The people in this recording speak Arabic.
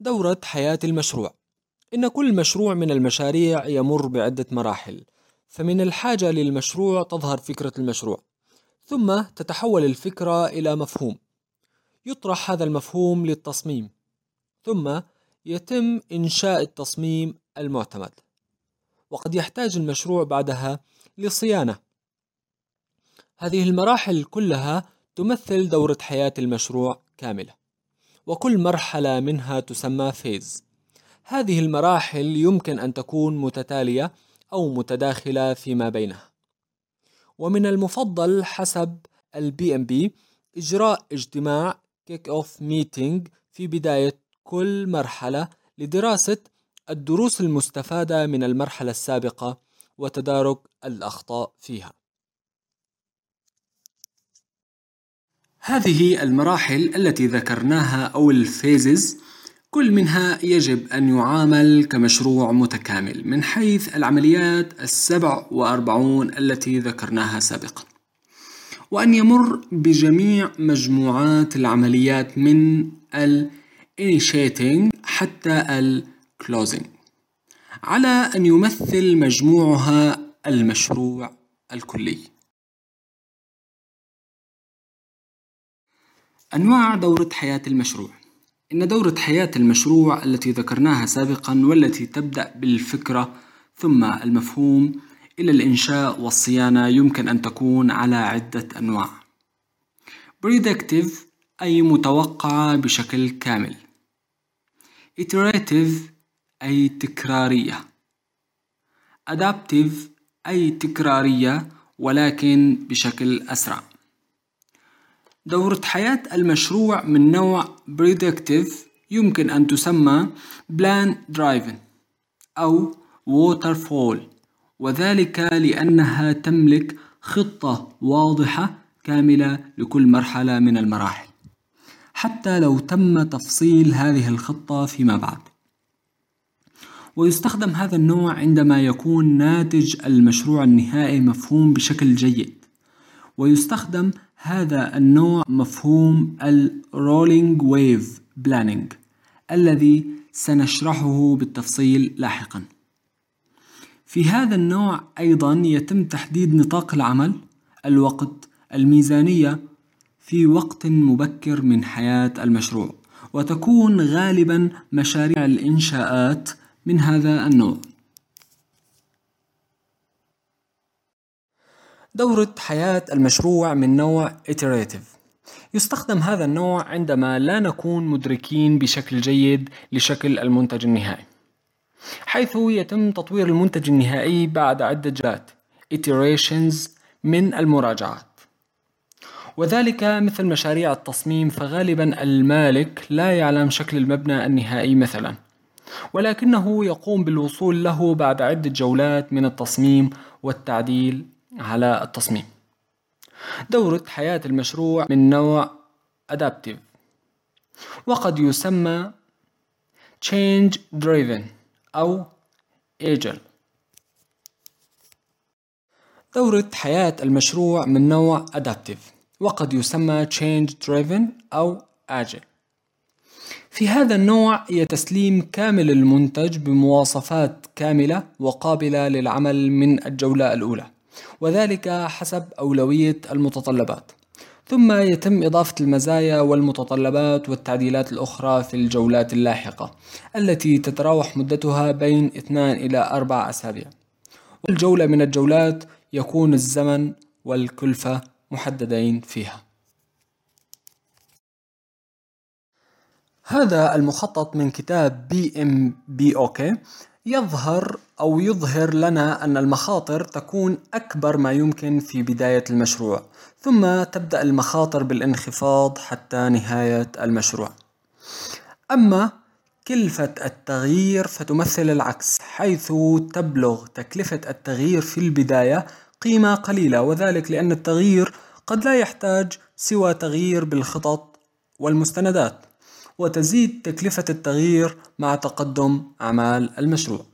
دورة حياة المشروع. إن كل مشروع من المشاريع يمر بعدة مراحل فمن الحاجة للمشروع تظهر فكرة المشروع ثم تتحول الفكرة إلى مفهوم. يطرح هذا المفهوم للتصميم ثم يتم إنشاء التصميم المعتمد. وقد يحتاج المشروع بعدها لصيانة. هذه المراحل كلها تمثل دورة حياة المشروع كاملة. وكل مرحلة منها تسمى phase هذه المراحل يمكن أن تكون متتالية أو متداخلة فيما بينها ومن المفضل حسب ال PMP إجراء اجتماع kick off meeting في بداية كل مرحلة لدراسة الدروس المستفادة من المرحلة السابقة وتدارك الأخطاء فيها. هذه المراحل التي ذكرناها أو الفيزز كل منها يجب أن يعامل كمشروع متكامل من حيث العمليات السبع وأربعون التي ذكرناها سابقا. وأن يمر بجميع مجموعات العمليات من ال initiating حتى ال closing على أن يمثل مجموعها المشروع الكلي. أنواع دورة حياة المشروع. إن دورة حياة المشروع التي ذكرناها سابقا والتي تبدأ بالفكرة ثم المفهوم إلى الإنشاء والصيانة يمكن أن تكون على عدة أنواع. Predictive أي متوقعة بشكل كامل. Iterative أي تكرارية. Adaptive أي تكرارية ولكن بشكل أسرع. دورة حياة المشروع من نوع predictive يمكن أن تسمى plan driven أو waterfall. وذلك لأنها تملك خطة واضحة كاملة لكل مرحلة من المراحل. حتى لو تم تفصيل هذه الخطة فيما بعد. ويستخدم هذا النوع عندما يكون ناتج المشروع النهائي مفهوم بشكل جيد. ويستخدم هذا النوع مفهوم ال Rolling Wave Planning الذي سنشرحه بالتفصيل لاحقا. في هذا النوع أيضا يتم تحديد نطاق العمل الوقت الميزانية في وقت مبكر من حياة المشروع وتكون غالبا مشاريع الإنشاءات من هذا النوع. دورة حياة المشروع من نوع iterative. يستخدم هذا النوع عندما لا نكون مدركين بشكل جيد لشكل المنتج النهائي حيث يتم تطوير المنتج النهائي بعد عدة جات iterations من المراجعات. وذلك مثل مشاريع التصميم فغالبا المالك لا يعلم شكل المبنى النهائي مثلا ولكنه يقوم بالوصول له بعد عدة جولات من التصميم والتعديل على التصميم. دورة حياة المشروع من نوع Adaptive. وقد يسمى Change Driven أو Agile. دورة حياة المشروع من نوع Adaptive. وقد يسمى Change Driven أو Agile. في هذا النوع هي تسليم كامل المنتج بمواصفات كاملة وقابلة للعمل من الجولة الأولى. وذلك حسب أولوية المتطلبات. ثم يتم إضافة المزايا والمتطلبات والتعديلات الأخرى في الجولات اللاحقة التي تتراوح مدتها بين 2 إلى 4 أسابيع. والجولة من الجولات يكون الزمن والكلفة محددين فيها. هذا المخطط من كتاب PMBOK يظهر أو يظهر لنا أن المخاطر تكون أكبر ما يمكن في بداية المشروع ثم تبدأ المخاطر بالانخفاض حتى نهاية المشروع. أما كلفة التغيير فتمثل العكس حيث تبلغ تكلفة التغيير في البداية قيمة قليلة وذلك لأن التغيير قد لا يحتاج سوى تغيير بالخطط والمستندات. وتزيد تكلفة التغيير مع تقدم أعمال المشروع.